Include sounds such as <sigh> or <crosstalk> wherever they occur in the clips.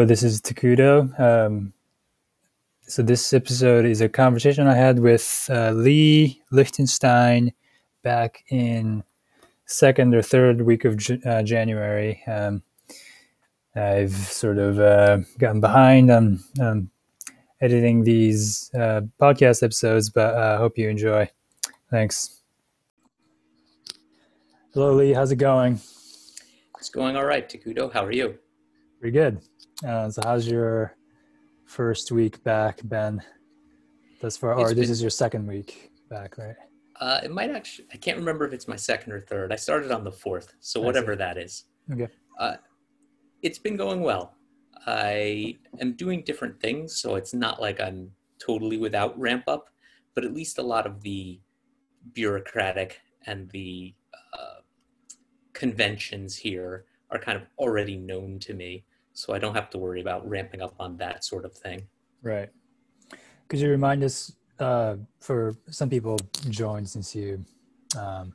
Hello, this is Takudo. Um, so this episode is a conversation I had with uh, Lee Lichtenstein back in second or third week of uh, January. Um, I've sort of uh, gotten behind on um, editing these uh, podcast episodes, but I uh, hope you enjoy. Thanks. Hello, Lee. How's it going? It's going all right, Takudo. How are you? Pretty good. Uh, so, how's your first week back been thus far? Or this is your second week back, right? Uh, it might actually. I can't remember if it's my second or third. I started on the fourth, so whatever that is. Okay. Uh, it's been going well. I am doing different things, so it's not like I'm totally without ramp up, but at least a lot of the bureaucratic and the uh, conventions here are kind of already known to me, so I don't have to worry about ramping up on that sort of thing. Right. Could you remind us, uh, for some people joined since you um,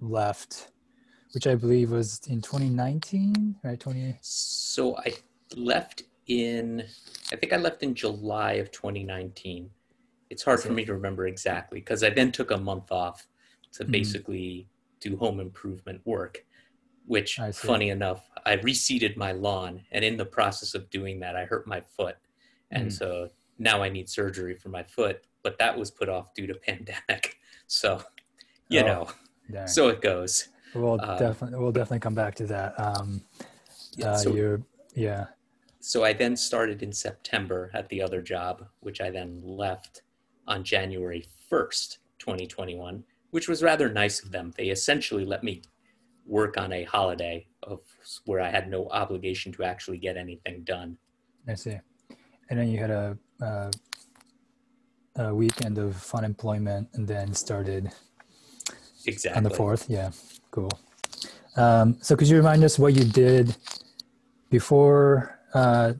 left, which I believe was in 2019, right? 20. So I left in, I think I left in July of 2019. It's hard for me to remember exactly because I then took a month off to mm-hmm. basically do home improvement work, which, funny enough, I reseeded my lawn. And in the process of doing that, I hurt my foot. And mm-hmm. so now I need surgery for my foot, but that was put off due to <laughs> pandemic. So, you oh, know, dang. so it goes. We'll uh, definitely, we'll definitely come back to that. Um, yeah, uh, so, you're, yeah so I then started in September at the other job, which I then left on January 1st, 2021, which was rather nice of them. They essentially let me work on a holiday of where I had no obligation to actually get anything done. I see. And then you had a, uh, a weekend of fun employment and then started exactly on the 4th. Yeah, cool. Um, so could you remind us what you did before uh,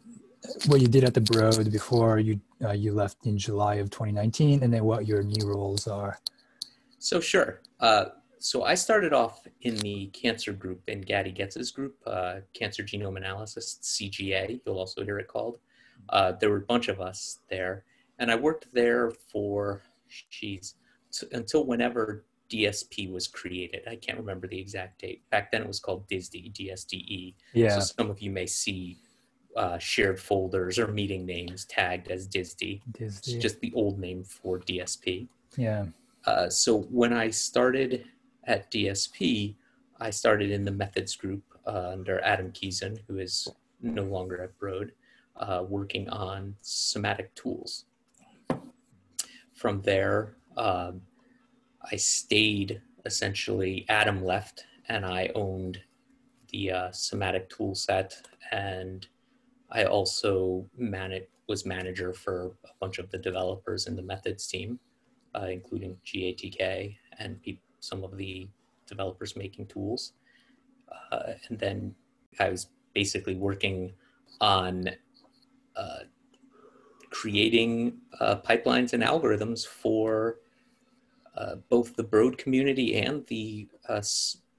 what you did at the Broad before you uh, you left in July of 2019, and then what your new roles are. So sure. Uh, so I started off in the cancer group in Gaddy Getz's group, uh, Cancer Genome Analysis (CGA). You'll also hear it called. Uh, there were a bunch of us there, and I worked there for, geez, t- until whenever DSP was created. I can't remember the exact date. Back then it was called DISD, DSDE. Yeah. So some of you may see uh, shared folders or meeting names tagged as DISD. DISD. It's just the old name for DSP. Yeah. Uh, so when I started at DSP, I started in the methods group uh, under Adam Kiezun, who is no longer at Broad, uh, working on somatic tools. From there, um, I stayed essentially, Adam left, and I owned the uh, somatic tool set and I also was manager for a bunch of the developers in the methods team, uh, including GATK and pe- some of the developers making tools. Uh, and then I was basically working on uh, creating uh, pipelines and algorithms for uh, both the Broad community and the uh,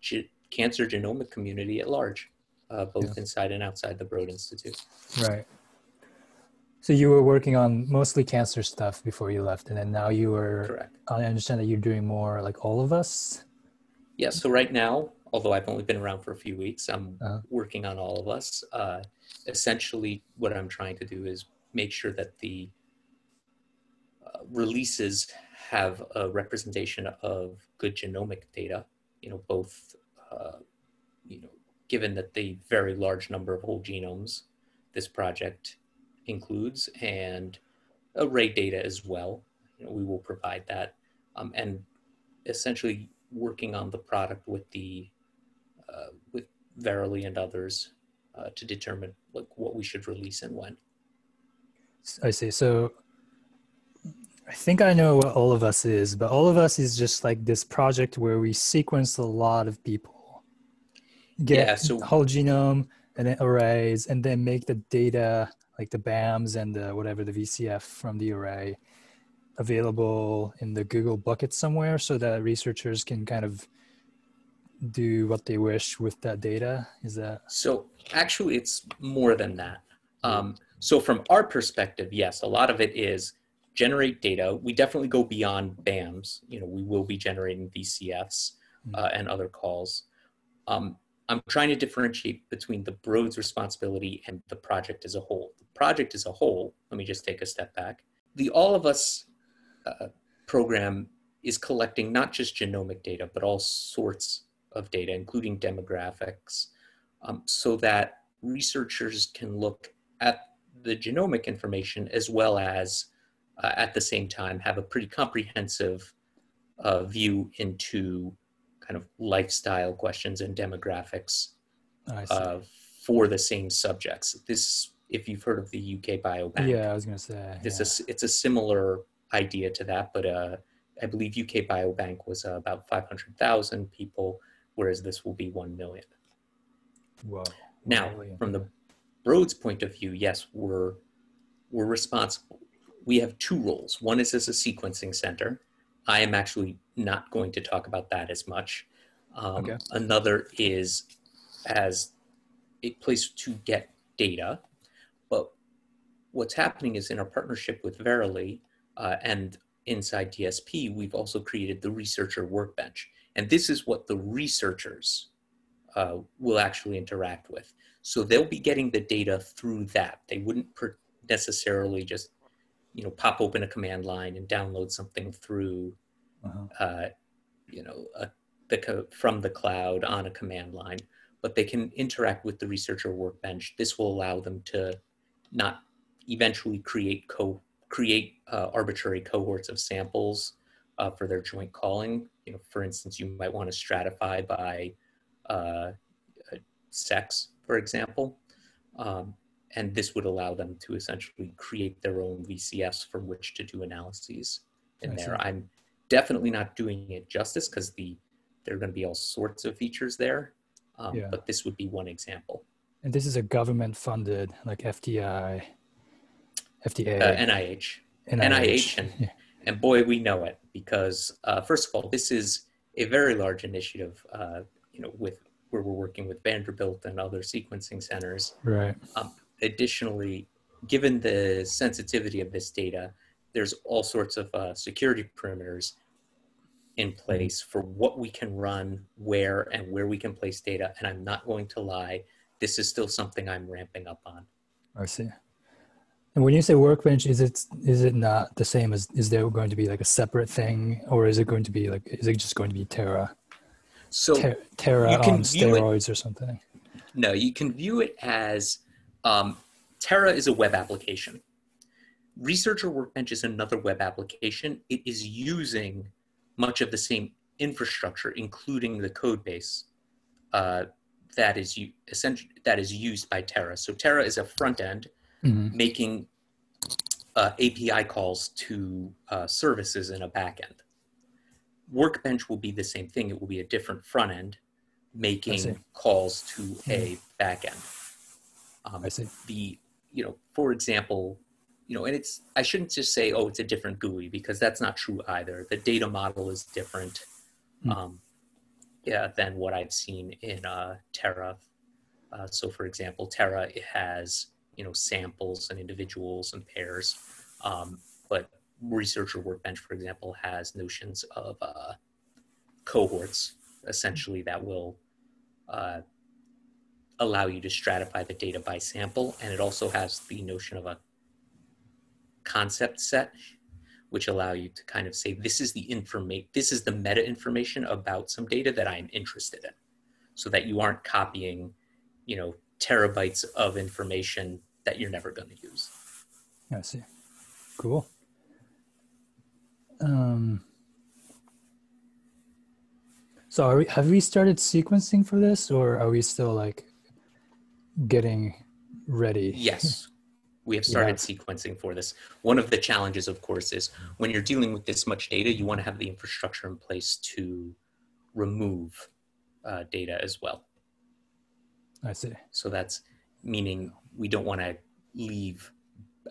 g- cancer genomic community at large uh, both yeah. inside and outside the Broad Institute. Right. So you were working on mostly cancer stuff before you left, and then now you were. Correct. I understand that you're doing more like all of us. Yeah. So right now, although I've only been around for a few weeks, I'm uh-huh. working on all of us. Uh, essentially, what I'm trying to do is make sure that the uh, releases have a representation of good genomic data. You know, both uh, you know given that the very large number of whole genomes this project includes and array data as well. You know, we will provide that um, and essentially working on the product with the uh, with Verily and others uh, to determine like what we should release and when. I see. So I think I know what all of us is, but all of us is just like this project where we sequence a lot of people get yeah, so, whole genome and then arrays and then make the data like the BAMs and the whatever the VCF from the array available in the Google bucket somewhere so that researchers can kind of do what they wish with that data? Is that so? Actually, it's more than that. Um, so from our perspective, yes, a lot of it is generate data. We definitely go beyond BAMs. You know, we will be generating VCFs hmm. uh, and other calls. Um, I'm trying to differentiate between the Broad's responsibility and the project as a whole. The project as a whole, let me just take a step back. The All of Us uh, program is collecting not just genomic data, but all sorts of data, including demographics, um, so that researchers can look at the genomic information as well as uh, at the same time have a pretty comprehensive uh, view into kind of lifestyle questions and demographics uh, for the same subjects. This, if you've heard of the UK Biobank, yeah, I was going to say this yeah. is it's a similar idea to that, but uh, I believe UK Biobank was uh, about 500,000 people, whereas this will be 1 million. Whoa. Now, from the Broad's point of view, yes, we're, we're responsible. We have two roles. One is as a sequencing center. I am actually not going to talk about that as much. Um, okay. Another is as a place to get data. But what's happening is in our partnership with Verily uh, and inside DSP, we've also created the researcher workbench. And this is what the researchers uh, will actually interact with. So they'll be getting the data through that. They wouldn't per- necessarily just, you know, pop open a command line and download something through, uh-huh. uh, you know, a, the co- from the cloud on a command line. But they can interact with the researcher workbench. This will allow them to not eventually create co create uh, arbitrary cohorts of samples uh, for their joint calling. You know, for instance, you might want to stratify by uh, sex, for example. Um, and this would allow them to essentially create their own VCFs from which to do analyses in I there. See. I'm definitely not doing it justice because the there are going to be all sorts of features there, um, yeah. but this would be one example. And this is a government funded, like FDI, FDA, uh, NIH, NIH, NIH and, yeah. and boy, we know it because uh, first of all, this is a very large initiative. Uh, you know, with where we're working with Vanderbilt and other sequencing centers. Right. Um, additionally, given the sensitivity of this data, there's all sorts of uh, security perimeters in place for what we can run, where, and where we can place data. And I'm not going to lie, this is still something I'm ramping up on. I see. And when you say workbench, is it is it not the same as is there going to be like a separate thing, or is it going to be like is it just going to be Terra? So Ter- Terra on steroids it, or something. No, you can view it as um, Terra is a web application. Researcher Workbench is another web application. It is using much of the same infrastructure, including the code base uh, that is essentially that is used by Terra. So Terra is a front end mm-hmm. making uh, API calls to uh, services in a back end. Workbench will be the same thing. It will be a different front end making calls to a back end. Um, I see. The, you know, for example, you know, and it's, I shouldn't just say, oh, it's a different GUI because that's not true either. The data model is different mm. um, yeah, than what I've seen in uh, Terra. Uh, so for example, Terra, it has, you know, samples and individuals and pairs. Um, but researcher workbench, for example, has notions of uh, cohorts, essentially, that will uh, allow you to stratify the data by sample. And it also has the notion of a concept set, which allow you to kind of say, this is the information, this is the meta information about some data that I'm interested in. So that you aren't copying, you know, terabytes of information that you're never going to use. I see. Cool. Um, so we, have we started sequencing for this or are we still like getting ready? Yes. We have <laughs> started yeah. sequencing for this. One of the challenges, of course, is when you're dealing with this much data, you want to have the infrastructure in place to remove uh, data as well. I see. So that's meaning we don't want to leave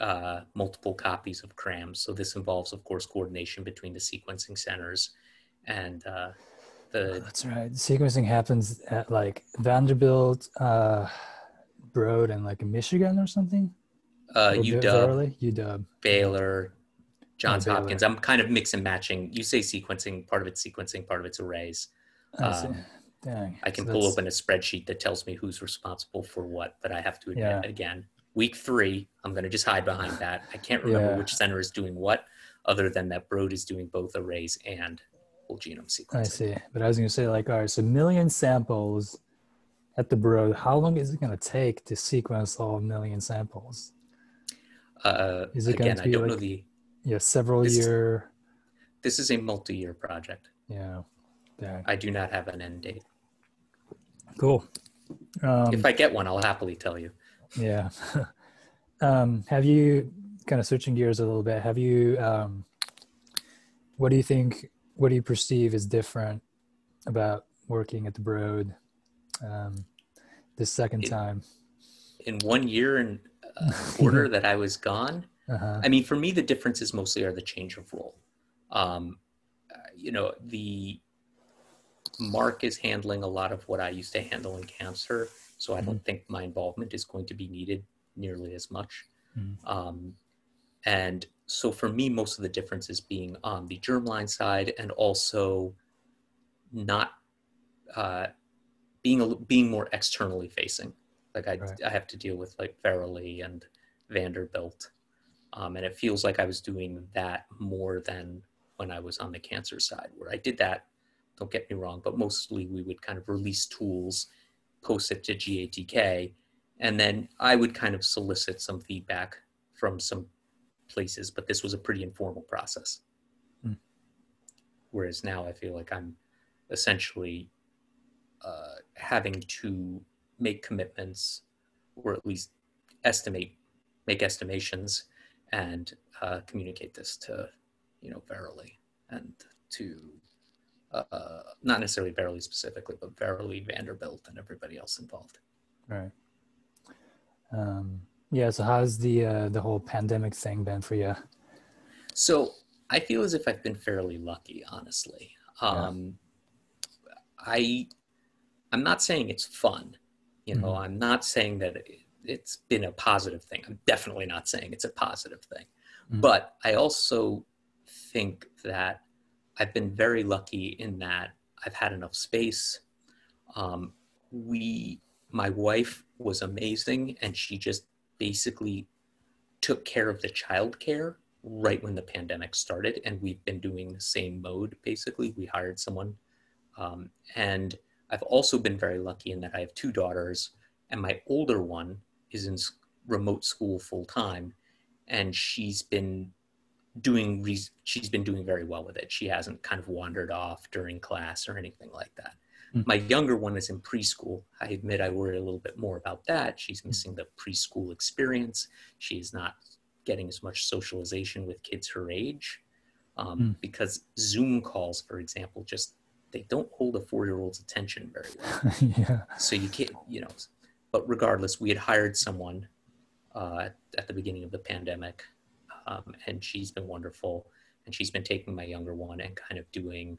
uh, multiple copies of CRAMs. So this involves, of course, coordination between the sequencing centers and uh, the. Oh, that's right. Sequencing happens at like Vanderbilt, uh, Broad and like Michigan or something? Uh, Or UW? UW. Baylor, Johns Baylor. Hopkins. I'm kind of mix and matching. You say sequencing, part of it's sequencing, part of it's arrays. I. Um, Dang. I can So pull open a spreadsheet that tells me who's responsible for what, but I have to admit Yeah. again, week three, I'm going to just hide behind <sighs> that. I can't remember Yeah. which center is doing what, other than that Broad is doing both arrays and whole genome sequencing. I see. But I was going to say, like, all right, so million samples at the Broad, how long is it going to take to sequence all million samples? Uh, Is it going again, to I be don't know the. Yeah, several This- year. This is a multi-year project. Yeah. I do not have an end date. Cool. Um, if I get one, I'll happily tell you. Yeah. <laughs> um, have you kind of switching gears a little bit? Have you, um, what do you think, what do you perceive is different about working at the Broad um, this second It- time? In one year and uh, <laughs> quarter that I was gone, Uh-huh. I mean, for me, the differences mostly are the change of role. Um, uh, you know, the Mark is handling a lot of what I used to handle in cancer, so I don't think my involvement is going to be needed nearly as much. Mhm. Um, and so for me, most of the difference is being on the germline side and also not uh, being a, being more externally facing. Like I, Right. I have to deal with like Verily and Vanderbilt. Um, and it feels like I was doing that more than when I was on the cancer side, where I did that. Don't get me wrong, but mostly we would kind of release tools, post it to GATK, and then I would kind of solicit some feedback from some places. But this was a pretty informal process. Hmm. Whereas now I feel like I'm essentially uh, having to make commitments, or at least estimate, make estimations and uh, communicate this to, you know, Verily and to, uh, not necessarily Verily specifically, but Verily, Vanderbilt, and everybody else involved. Right. Um, yeah. So how's the uh, the whole pandemic thing been for you? So I feel as if I've been fairly lucky, honestly. Um, I, I'm not saying it's fun. You know, Mhm. I'm not saying that it, it's been a positive thing. I'm definitely not saying it's a positive thing. Mhm. But I also think that I've been very lucky in that I've had enough space. Um, we, my wife was amazing, and she just basically took care of the childcare right when the pandemic started, and we've been doing the same mode. Basically, we hired someone, um, and I've also been very lucky in that I have two daughters, and my older one is in remote school full time, and she's been doing re- she's been doing very well with it. She hasn't kind of wandered off during class or anything like that. Mm. My younger one is in preschool. I admit I worry a little bit more about that. She's missing the preschool experience. She is not getting as much socialization with kids her age um, Mm. because Zoom calls, for example, just they don't hold a four-year-old's attention very well <laughs> yeah. so you can't you know but regardless we had hired someone uh, at the beginning of the pandemic um, and she's been wonderful and she's been taking my younger one and kind of doing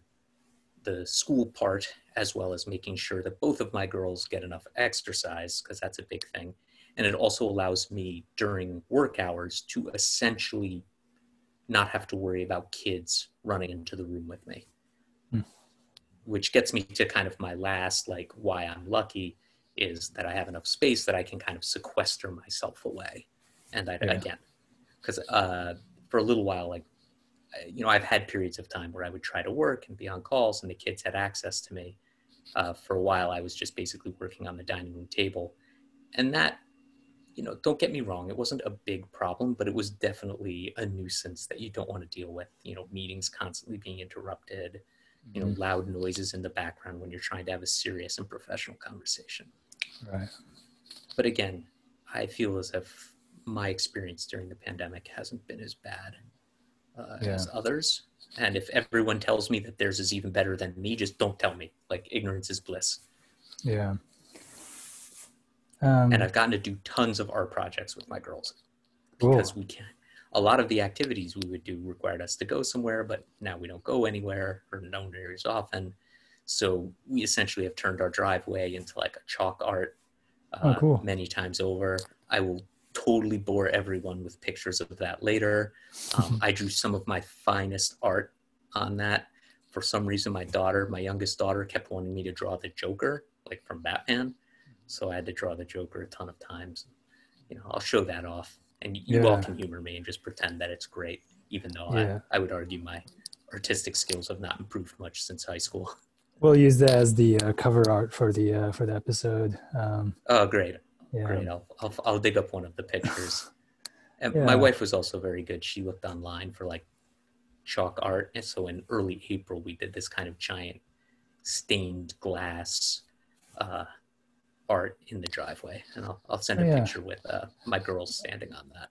the school part as well as making sure that both of my girls get enough exercise because that's a big thing and it also allows me during work hours to essentially not have to worry about kids running into the room with me Hmm. Which gets me to kind of my last like why i'm lucky is that i have enough space that i can kind of sequester myself away and i Yeah. again because uh, for a little while like you know i've had periods of time where i would try to work and be on calls and the kids had access to me uh, for a while i was just basically working on the dining room table and that you know don't get me wrong it wasn't a big problem but it was definitely a nuisance that you don't want to deal with you know meetings constantly being interrupted you know Mhm. loud noises in the background when you're trying to have a serious and professional conversation Right. but again i feel as if my experience during the pandemic hasn't been as bad uh, as others and if everyone tells me that theirs is even better than me just don't tell me like ignorance is bliss Yeah. Um, and i've gotten to do tons of art projects with my girls because we can a lot of the activities we would do required us to go somewhere but now we don't go anywhere or no very often so we essentially have turned our driveway into like a chalk art uh, oh, cool. many times over. I will totally bore everyone with pictures of that later. Um, <laughs> I drew some of my finest art on that. For some reason, my daughter, my youngest daughter, kept wanting me to draw the Joker, like from Batman. So I had to draw the Joker a ton of times. You know, I'll show that off, and you yeah. all can humor me and just pretend that it's great, even though yeah. I, I would argue my artistic skills have not improved much since high school. <laughs> We'll use that as the uh, cover art for the uh, for the episode. Um, oh, great! Yeah. Great. I'll, I'll, I'll dig up one of the pictures. <laughs> and yeah. my wife was also very good. She looked online for like chalk art, and so in early April we did this kind of giant stained glass uh, art in the driveway, and I'll I'll send a oh, yeah. picture with uh, my girls standing on that.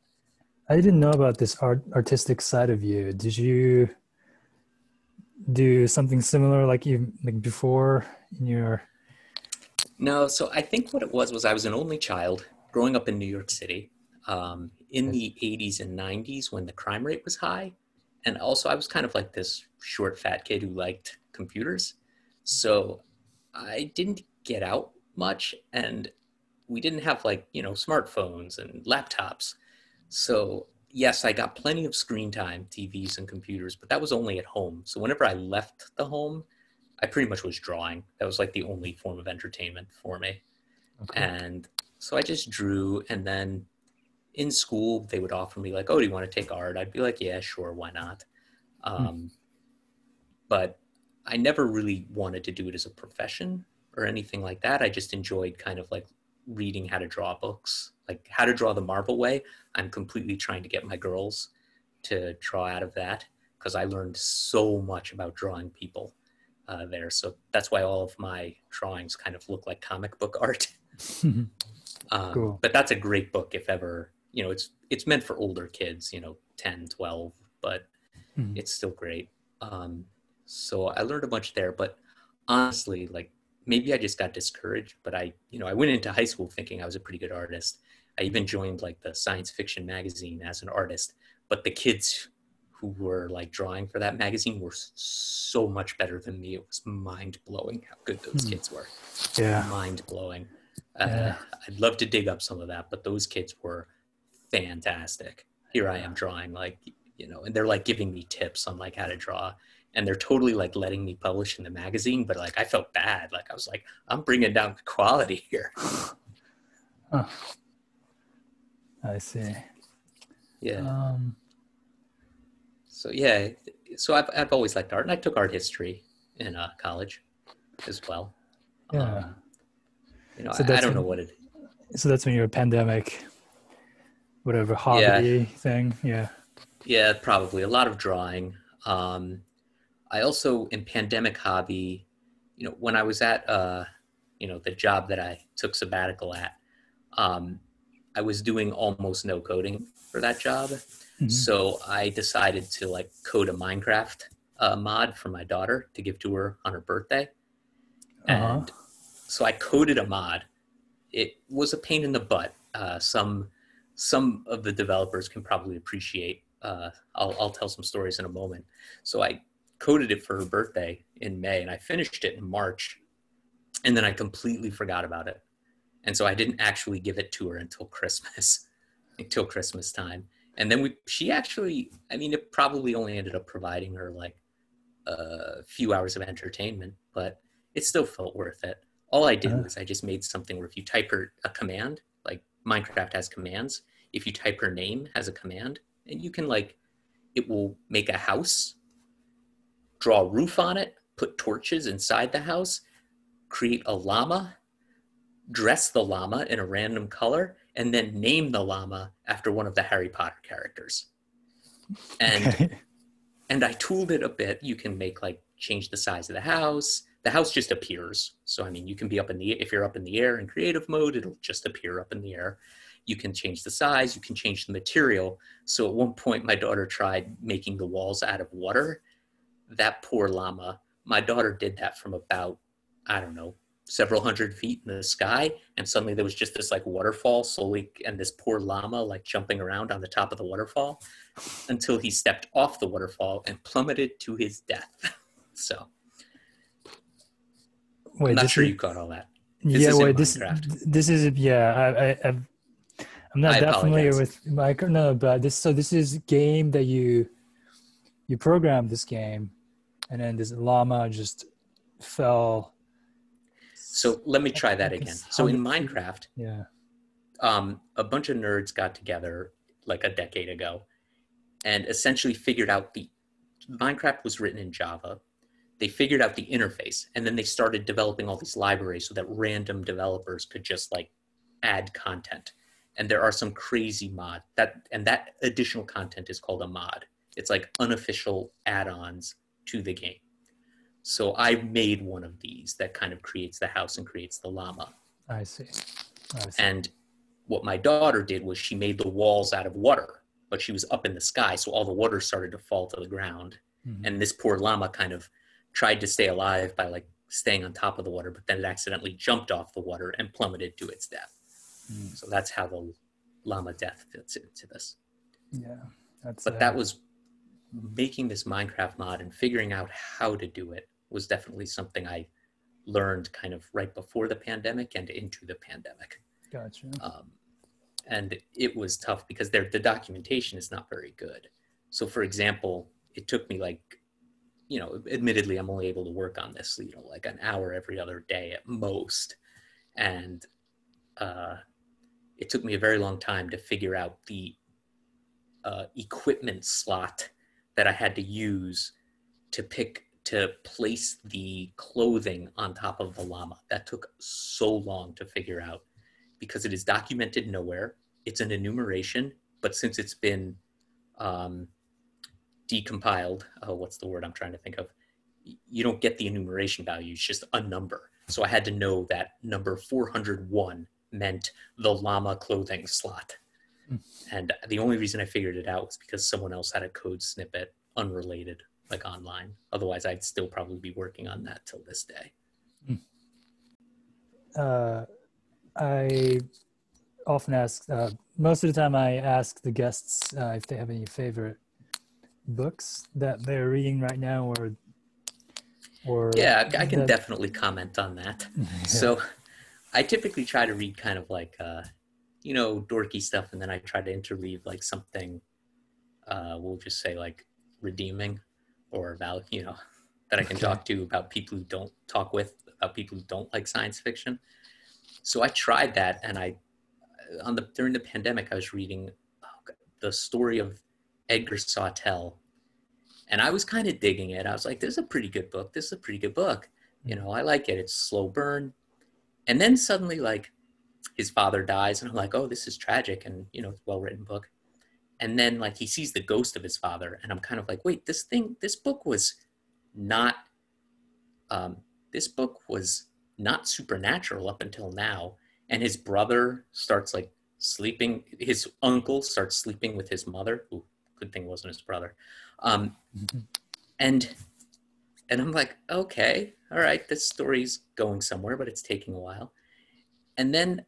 I didn't know about this art artistic side of you. Did you do something similar like you like before in your no so i think what it was was i was an only child growing up in new york city um, in the 80s and 90s when the crime rate was high and also i was kind of like this short fat kid who liked computers so i didn't get out much and we didn't have like you know smartphones and laptops so yes, I got plenty of screen time, TVs and computers, but that was only at home. So whenever I left the home, I pretty much was drawing. That was like the only form of entertainment for me. Okay. And so I just drew. And then in school, they would offer me, like, oh, do you want to take art? I'd be like, yeah, sure, why not? Hmm. Um, hmm. But I never really wanted to do it as a profession or anything like that. I just enjoyed kind of like reading how to draw books, like how to draw the Marvel way. I'm completely trying to get my girls to draw out of that because I learned so much about drawing people uh, there. So that's why all of my drawings kind of look like comic book <laughs> art. <laughs> um, cool. But that's a great book if ever, you know, it's, it's meant for older kids, you know, 10, 12, but mm-hmm. it's still great. Um, so I learned a bunch there, but honestly, like maybe I just got discouraged, but I, you know, I went into high school thinking I was a pretty good artist. I even joined like the science fiction magazine as an artist, but the kids who were like drawing for that magazine were so much better than me. It was mind blowing how good those hmm. kids were. Yeah. Mind blowing. Uh, yeah. I'd love to dig up some of that, but those kids were fantastic. Here I am drawing like, you know, and they're like giving me tips on like how to draw and they're totally like letting me publish in the magazine but like i felt bad. Like i was like i'm bringing down the quality <laughs> here. I see. Yeah. Um, so yeah so I've, I've always liked art and i took art history in uh, college as well. Yeah. Um, you know so I, I, don't know what it so that's when you're a pandemic whatever hobby yeah. thing? Yeah. Yeah probably. A lot of drawing. Um, I also in pandemic hobby, you know, when I was at uh, you know, the job that I took sabbatical at, um, I was doing almost no coding for that job. Mm-hmm. So I decided to like code a Minecraft uh, mod for my daughter to give to her on her birthday. Uh-huh. And so I coded a mod. It was a pain in the butt. Uh, some some of the developers can probably appreciate. Uh, I'll, I'll tell some stories in a moment. So I coded it for her birthday in May and I finished it in March. And then I completely forgot about it. And so I didn't actually give it to her until Christmas, <laughs> until Christmas time. And then we, she actually, I mean, it probably only ended up providing her like a few hours of entertainment, but it still felt worth it. All I did uh-huh. was I just made something where if you type her a command, like Minecraft has commands, if you type her name as a command, and you can like, it will make a house draw a roof on it, put torches inside the house, create a llama, dress the llama in a random color, and then name the llama after one of the Harry Potter characters. And okay. and I tooled it a bit. You can make like change the size of the house. The house just appears. So I mean, you can be up in the if you're up in the air in creative mode, it'll just appear up in the air. You can change the size, you can change the material. So at one point my daughter tried making the walls out of water that poor llama. My daughter did that from about, I don't know, several hundred feet in the sky. And suddenly there was just this like waterfall slowly, and this poor llama like jumping around on the top of the waterfall until he stepped off the waterfall and plummeted to his death. <laughs> so. Wait, I'm not sure you caught all that. This yeah, wait, this this is yeah. I, I I've, I'm not I that familiar with Minecraft. No, but this so this is game that you you program this game, and then this llama just fell. So let me try that again. So in Minecraft, Yeah. um, a bunch of nerds got together like a decade ago and essentially figured out the Minecraft was written in Java. They figured out the interface and then they started developing all these libraries so that random developers could just like add content. And there are some crazy mod that and that additional content is called a mod. It's like unofficial add-ons to the game. So I made one of these that kind of creates the house and creates the llama. I see. I see. And what my daughter did was she made the walls out of water, but she was up in the sky, so all the water started to fall to the ground. Mhm. And this poor llama kind of tried to stay alive by like staying on top of the water, but then it accidentally jumped off the water and plummeted to its death. Mm. So that's how the llama death fits into this. Yeah. That's. But uh, that was making this Minecraft mod and figuring out how to do it was definitely something I learned kind of right before the pandemic and into the pandemic. Gotcha. um, and it was tough because their the documentation is not very good. So, for example, it took me like, you know, admittedly, I'm only able to work on this, you know, like an hour every other day at most, and uh, it took me a very long time to figure out the uh, equipment slot that I had to use to pick to place the clothing on top of the llama. That took so long to figure out because it is documented nowhere. It's an enumeration, but since it's been um, decompiled, oh, what's the word I'm trying to think of? You don't get the enumeration value, it's just a number. So I had to know that number 401 meant the llama clothing slot. Hmm. And the only reason I figured it out was because someone else had a code snippet unrelated, like online. Otherwise, I'd still probably be working on that till this day. uh, I often ask, uh, most of the time, I ask the guests uh, if they have any favorite books that they're reading right now, or or Yeah, I I can that- definitely comment on that. <laughs> So I typically try to read kind of like, uh, you know, dorky stuff, and then I try to interleave like something, uh, we'll just say like redeeming or about, you know, <laughs> that I can Okay. talk to about people who don't talk with, about people who don't like science fiction. So I tried that, and I, on the during the pandemic, I was reading oh, the story of Edgar Sawtelle, and I was kind of digging it. I was like, "This is a pretty good book. This is a pretty good book." you know i like it it's slow burn and then suddenly like his father dies and i'm like oh this is tragic and you know it's a well written book. And then like he sees the ghost of his father and i'm kind of like wait this thing this book was not um, this book was not supernatural up until now and his brother starts like sleeping his uncle starts sleeping with his mother. Ooh, good thing wasn't his brother. Um, and and i'm like okay all right this story's going somewhere but it's taking a while. And then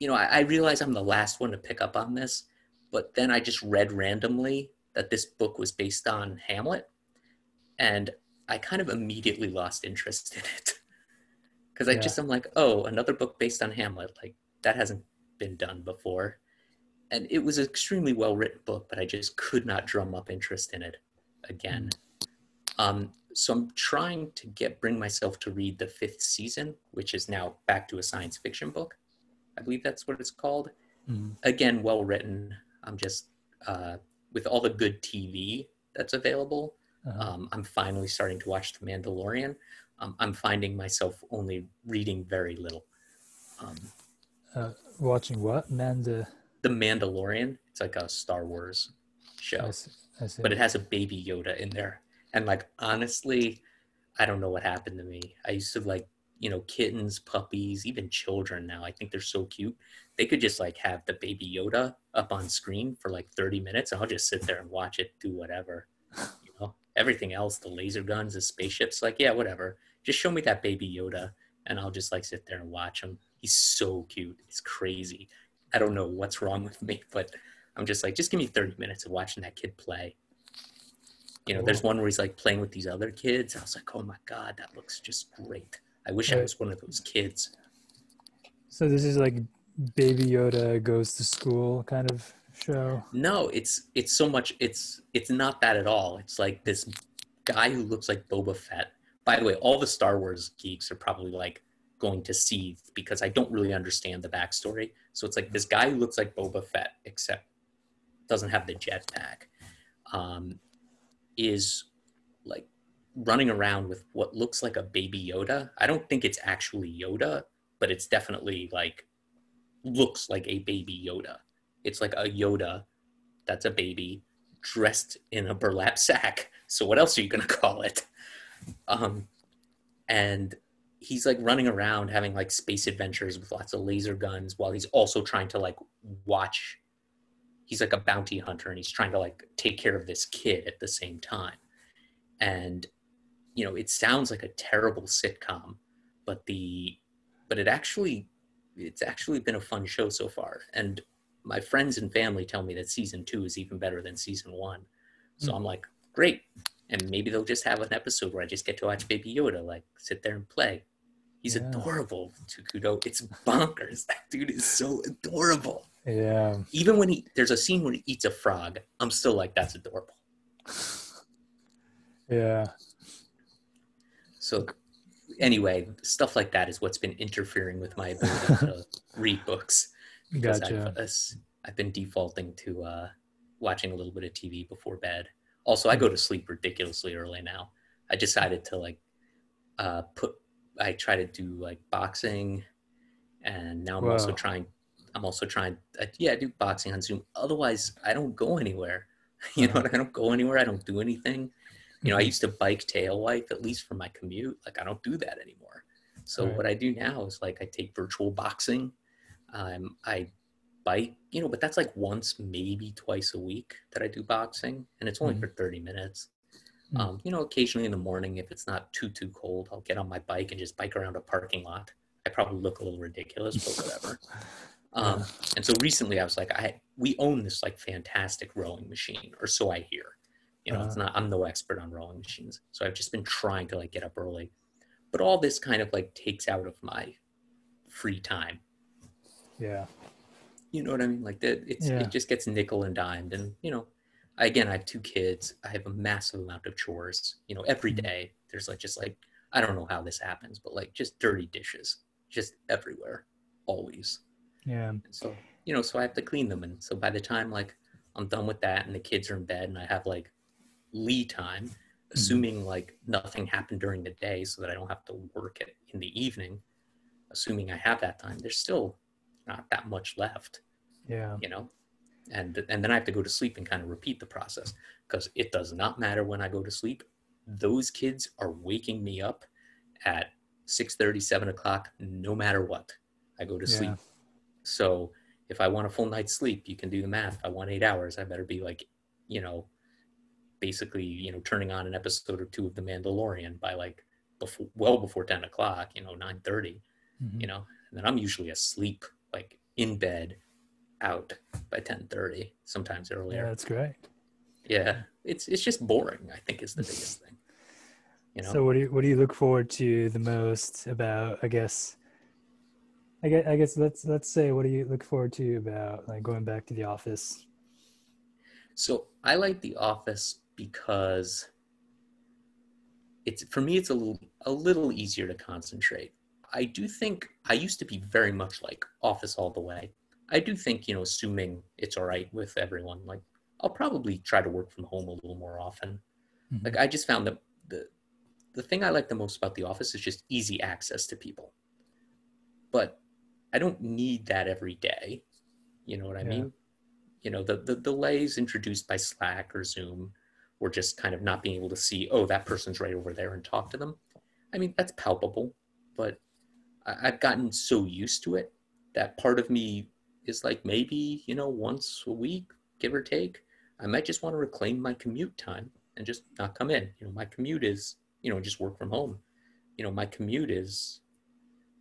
you know I, I realize i'm the last one to pick up on this but then i just read randomly that this book was based on hamlet and i kind of immediately lost interest in it <laughs> because i Yeah. just i'm like oh another book based on hamlet like that hasn't been done before and it was an extremely well written book but i just could not drum up interest in it again um, so I'm trying to get bring myself to read the fifth season, which is now back to a science fiction book. I believe that's what it's called. Mhm. Again, well written. I'm just uh, with all the good TV that's available. Uh-huh. Um, I'm finally starting to watch The Mandalorian. Um, I'm finding myself only reading very little. Um, Uh, watching what? Man, the the Mandalorian. It's like a Star Wars show. I see. I see. but it has a baby Yoda in there. And like honestly, I don't know what happened to me. I used to like, you know, kittens, puppies, even children now. I think they're so cute. They could just like have the baby Yoda up on screen for like 30 minutes and I'll just sit there and watch it do whatever. You know, everything else, the laser guns, the spaceships, like, yeah, whatever. Just show me that baby Yoda and I'll just like sit there and watch him. He's so cute. It's crazy. I don't know what's wrong with me, but I'm just like, just give me 30 minutes of watching that kid play. You know, there's one where he's like playing with these other kids. I was like, oh my God, that looks just great. I wish I was one of those kids. So this is like Baby Yoda goes to school kind of show. No, it's it's so much. It's it's not that at all. It's like this guy who looks like Boba Fett. By the way, all the Star Wars geeks are probably like going to see because I don't really understand the backstory. So it's like this guy who looks like Boba Fett, except doesn't have the jetpack, um, is like running around with what looks like a baby Yoda. I don't think it's actually Yoda, but it's definitely like looks like a baby Yoda. It's like a Yoda that's a baby dressed in a burlap sack. <laughs> So what else are you gonna <laughs> call it? Um, and he's like running around having like space adventures with lots of laser guns while he's also trying to like watch. He's like a bounty hunter and he's trying to like take care of this kid at the same time. And you know, it sounds like a terrible sitcom, but the but it actually it's actually been a fun show so far. And my friends and family tell me that season two is even better than season one. So mm. I'm like, great. And maybe they'll just have an episode where I just get to watch Baby Yoda, like sit there and play. He's yeah. adorable, Takudo. It's bonkers. <laughs> That dude is so adorable. Yeah. Even when he there's a scene where he eats a frog, I'm still like, that's adorable. <laughs> Yeah. So anyway, stuff like that is what's been interfering with my ability <laughs> to read books. Because gotcha. I've, I've been defaulting to uh, watching a little bit of TV before bed. Also, I go to sleep ridiculously early now. I decided to like uh, put. I try to do like boxing, and now I'm Whoa. also trying. I'm also trying. Uh, yeah, I do boxing on Zoom. Otherwise, I don't go anywhere. <laughs> You know. I don't go anywhere. I don't do anything. You know, I mm-hmm. used to bike tail Alewife at least for my commute. Like I don't do that anymore. So right. what I do now is like I take virtual boxing. Um, I bike, you know, but that's like once, maybe twice a week that I do boxing, and it's only mm-hmm. for 30 minutes. Mm-hmm. Um, you know, occasionally in the morning, if it's not too too cold, I'll get on my bike and just bike around a parking lot. I probably look a little ridiculous, but whatever. <laughs> um, and so recently, I was like, I we own this like fantastic rowing machine, or so I hear. You know, uh, it's uh-huh. not. I'm no expert on rowing machines, so I've just been trying to like get up early. But all this kind of like takes out of my free time. Yeah. You know what I mean? Like that, it's yeah. it just gets nickel and dimed, and you know, again, I have two kids. I have a massive amount of chores. You know, every mm-hmm. there's like just like I don't know how this happens, but like just dirty dishes, just everywhere, always. Yeah. And so you know, so I have to clean them, and so by the time like I'm done with that, and the kids are in bed, and I have like lead time, mm-hmm. assuming like nothing happened during the day so that I don't have to work it in the evening, assuming I have that time, there's still not that much left. Yeah. You know? And and then I have to go to sleep and kind of repeat the process because it does not matter when I go to sleep. Those kids are waking me up at 6 7 o'clock, no matter what. I go to yeah. sleep. So if I want a full night's sleep, you can do the math. If I want eight hours, I better be like, you know, basically you know turning on an episode or two of the mandalorian by like before well before 10 o'clock you know 9 30 mm-hmm. you know? And then i'm usually asleep like in bed out by 10 30 sometimes earlier. Yeah that's great. Yeah. It's it's just boring i think is the biggest thing you know? So what do you what do you look forward to the most about i guess I guess, I guess let's let's say what do you look forward to about like going back to the office? So I like The Office because it's for me it's a little a little easier to concentrate. I do think I used to be very much like office all the way. I do think, you know, assuming it's all right with everyone, like I'll probably try to work from home a little more often. Mm-hmm. Like I just found that the the thing I like the most about the office is just easy access to people. But I don't need that every day. You know what I yeah. mean? You know, the, the delays introduced by Slack or Zoom or just kind of not being able to see, oh, that person's right over there and talk to them. I mean, that's palpable, but I've gotten so used to it that part of me is like maybe, you know, once a week, give or take, I might just want to reclaim my commute time and just not come in. You know, my commute is, you know, just work from home. You know, my commute is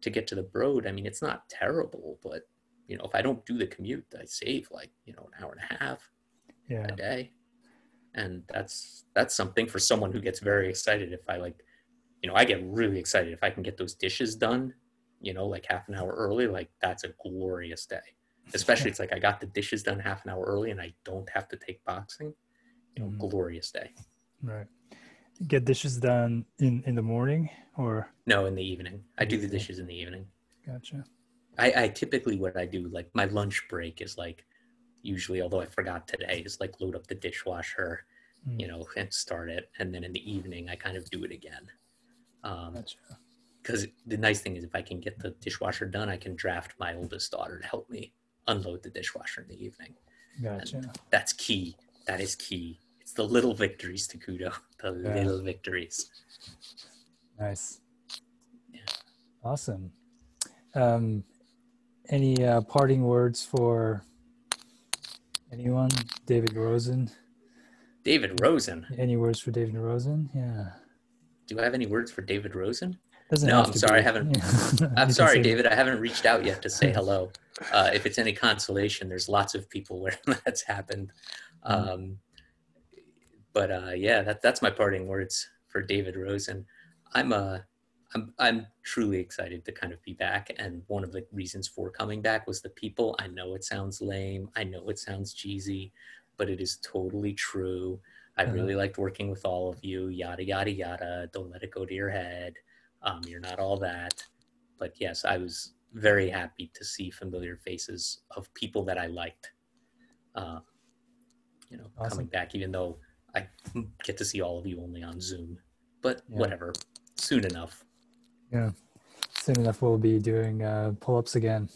to get to the Broad. I mean, it's not terrible, but you know, if I don't do the commute, I save like, you know, an hour and a half yeah. a day and that's that's something for someone who gets very excited if i like you know i get really excited if i can get those dishes done you know, like half an hour early, like that's a glorious day. <laughs> Especially it's like I got the dishes done half an hour early and I don't have to take boxing. You know, mm. glorious day. Right. Get dishes done in in the morning or no in the evening. I do the dishes in the evening. Gotcha. I, I typically what I do like my lunch break is like usually although I forgot today is like load up the dishwasher, mm. you know, and start it, and then in the evening I kind of do it again. Um, gotcha because the nice thing is if I can get the dishwasher done, I can draft my oldest daughter to help me unload the dishwasher in the evening. Gotcha. And that's key. That is key. It's the little victories to Kudo. The yeah. little victories. Nice. Yeah. Awesome. Um, any uh, parting words for anyone? David Rosen. David Rosen. Any words for David Rosen? Yeah. Do I have any words for David Rosen? Doesn't no, I'm sorry. Be. I haven't. <laughs> Yeah. I'm sorry, David. I haven't reached out yet to say <laughs> hello. Uh, if it's any consolation, there's lots of people where <laughs> that's happened. Mm-hmm. Um, but uh, yeah, that, that's my parting words for David Rosen. I'm uh, I'm I'm truly excited to kind of be back, and one of the reasons for coming back was the people. I know it sounds lame. I know it sounds cheesy, but it is totally true. I mm-hmm. really liked working with all of you. Yada yada yada. Don't let it go to your head. Um, you're not all that. But yes, I was very happy to see familiar faces of people that I liked. Uh, you know, awesome. coming back, even though I get to see all of you only on Zoom. But yeah. whatever, soon enough. Yeah, soon enough we'll be doing uh, pull-ups again.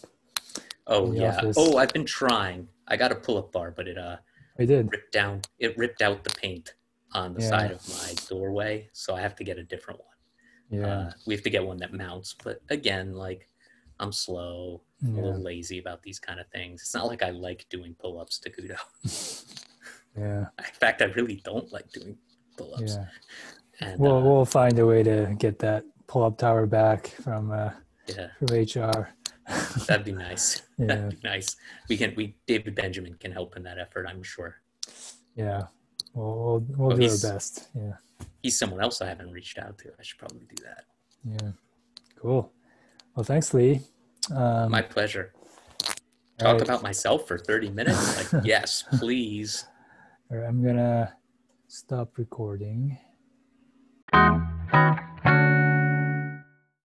Oh yeah. Office. Oh, I've been trying. I got a pull-up bar, but it uh, I did ripped down. It ripped out the paint on the yeah. side of my doorway, so I have to get a different one. Yeah. Uh, we have to get one that mounts. But again, like I'm slow, yeah. a little lazy about these kind of things. It's not like I like doing pull ups to Kudo. <laughs> yeah. In fact, I really don't like doing pull ups. Yeah. And, we'll, uh, we'll find a way to get that pull up tower back from, uh, yeah. from HR. <laughs> That'd be nice. <laughs> Yeah. That'd be nice. We can, we, David Benjamin can help in that effort, I'm sure. Yeah. We'll, we'll, we'll do our best. Yeah he's someone else I haven't reached out to. I should probably do that. Yeah. Cool. Well, thanks, Lee. Um, My pleasure. Talk right. about myself for 30 minutes? Like, <laughs> yes, please. All right, I'm going to stop recording.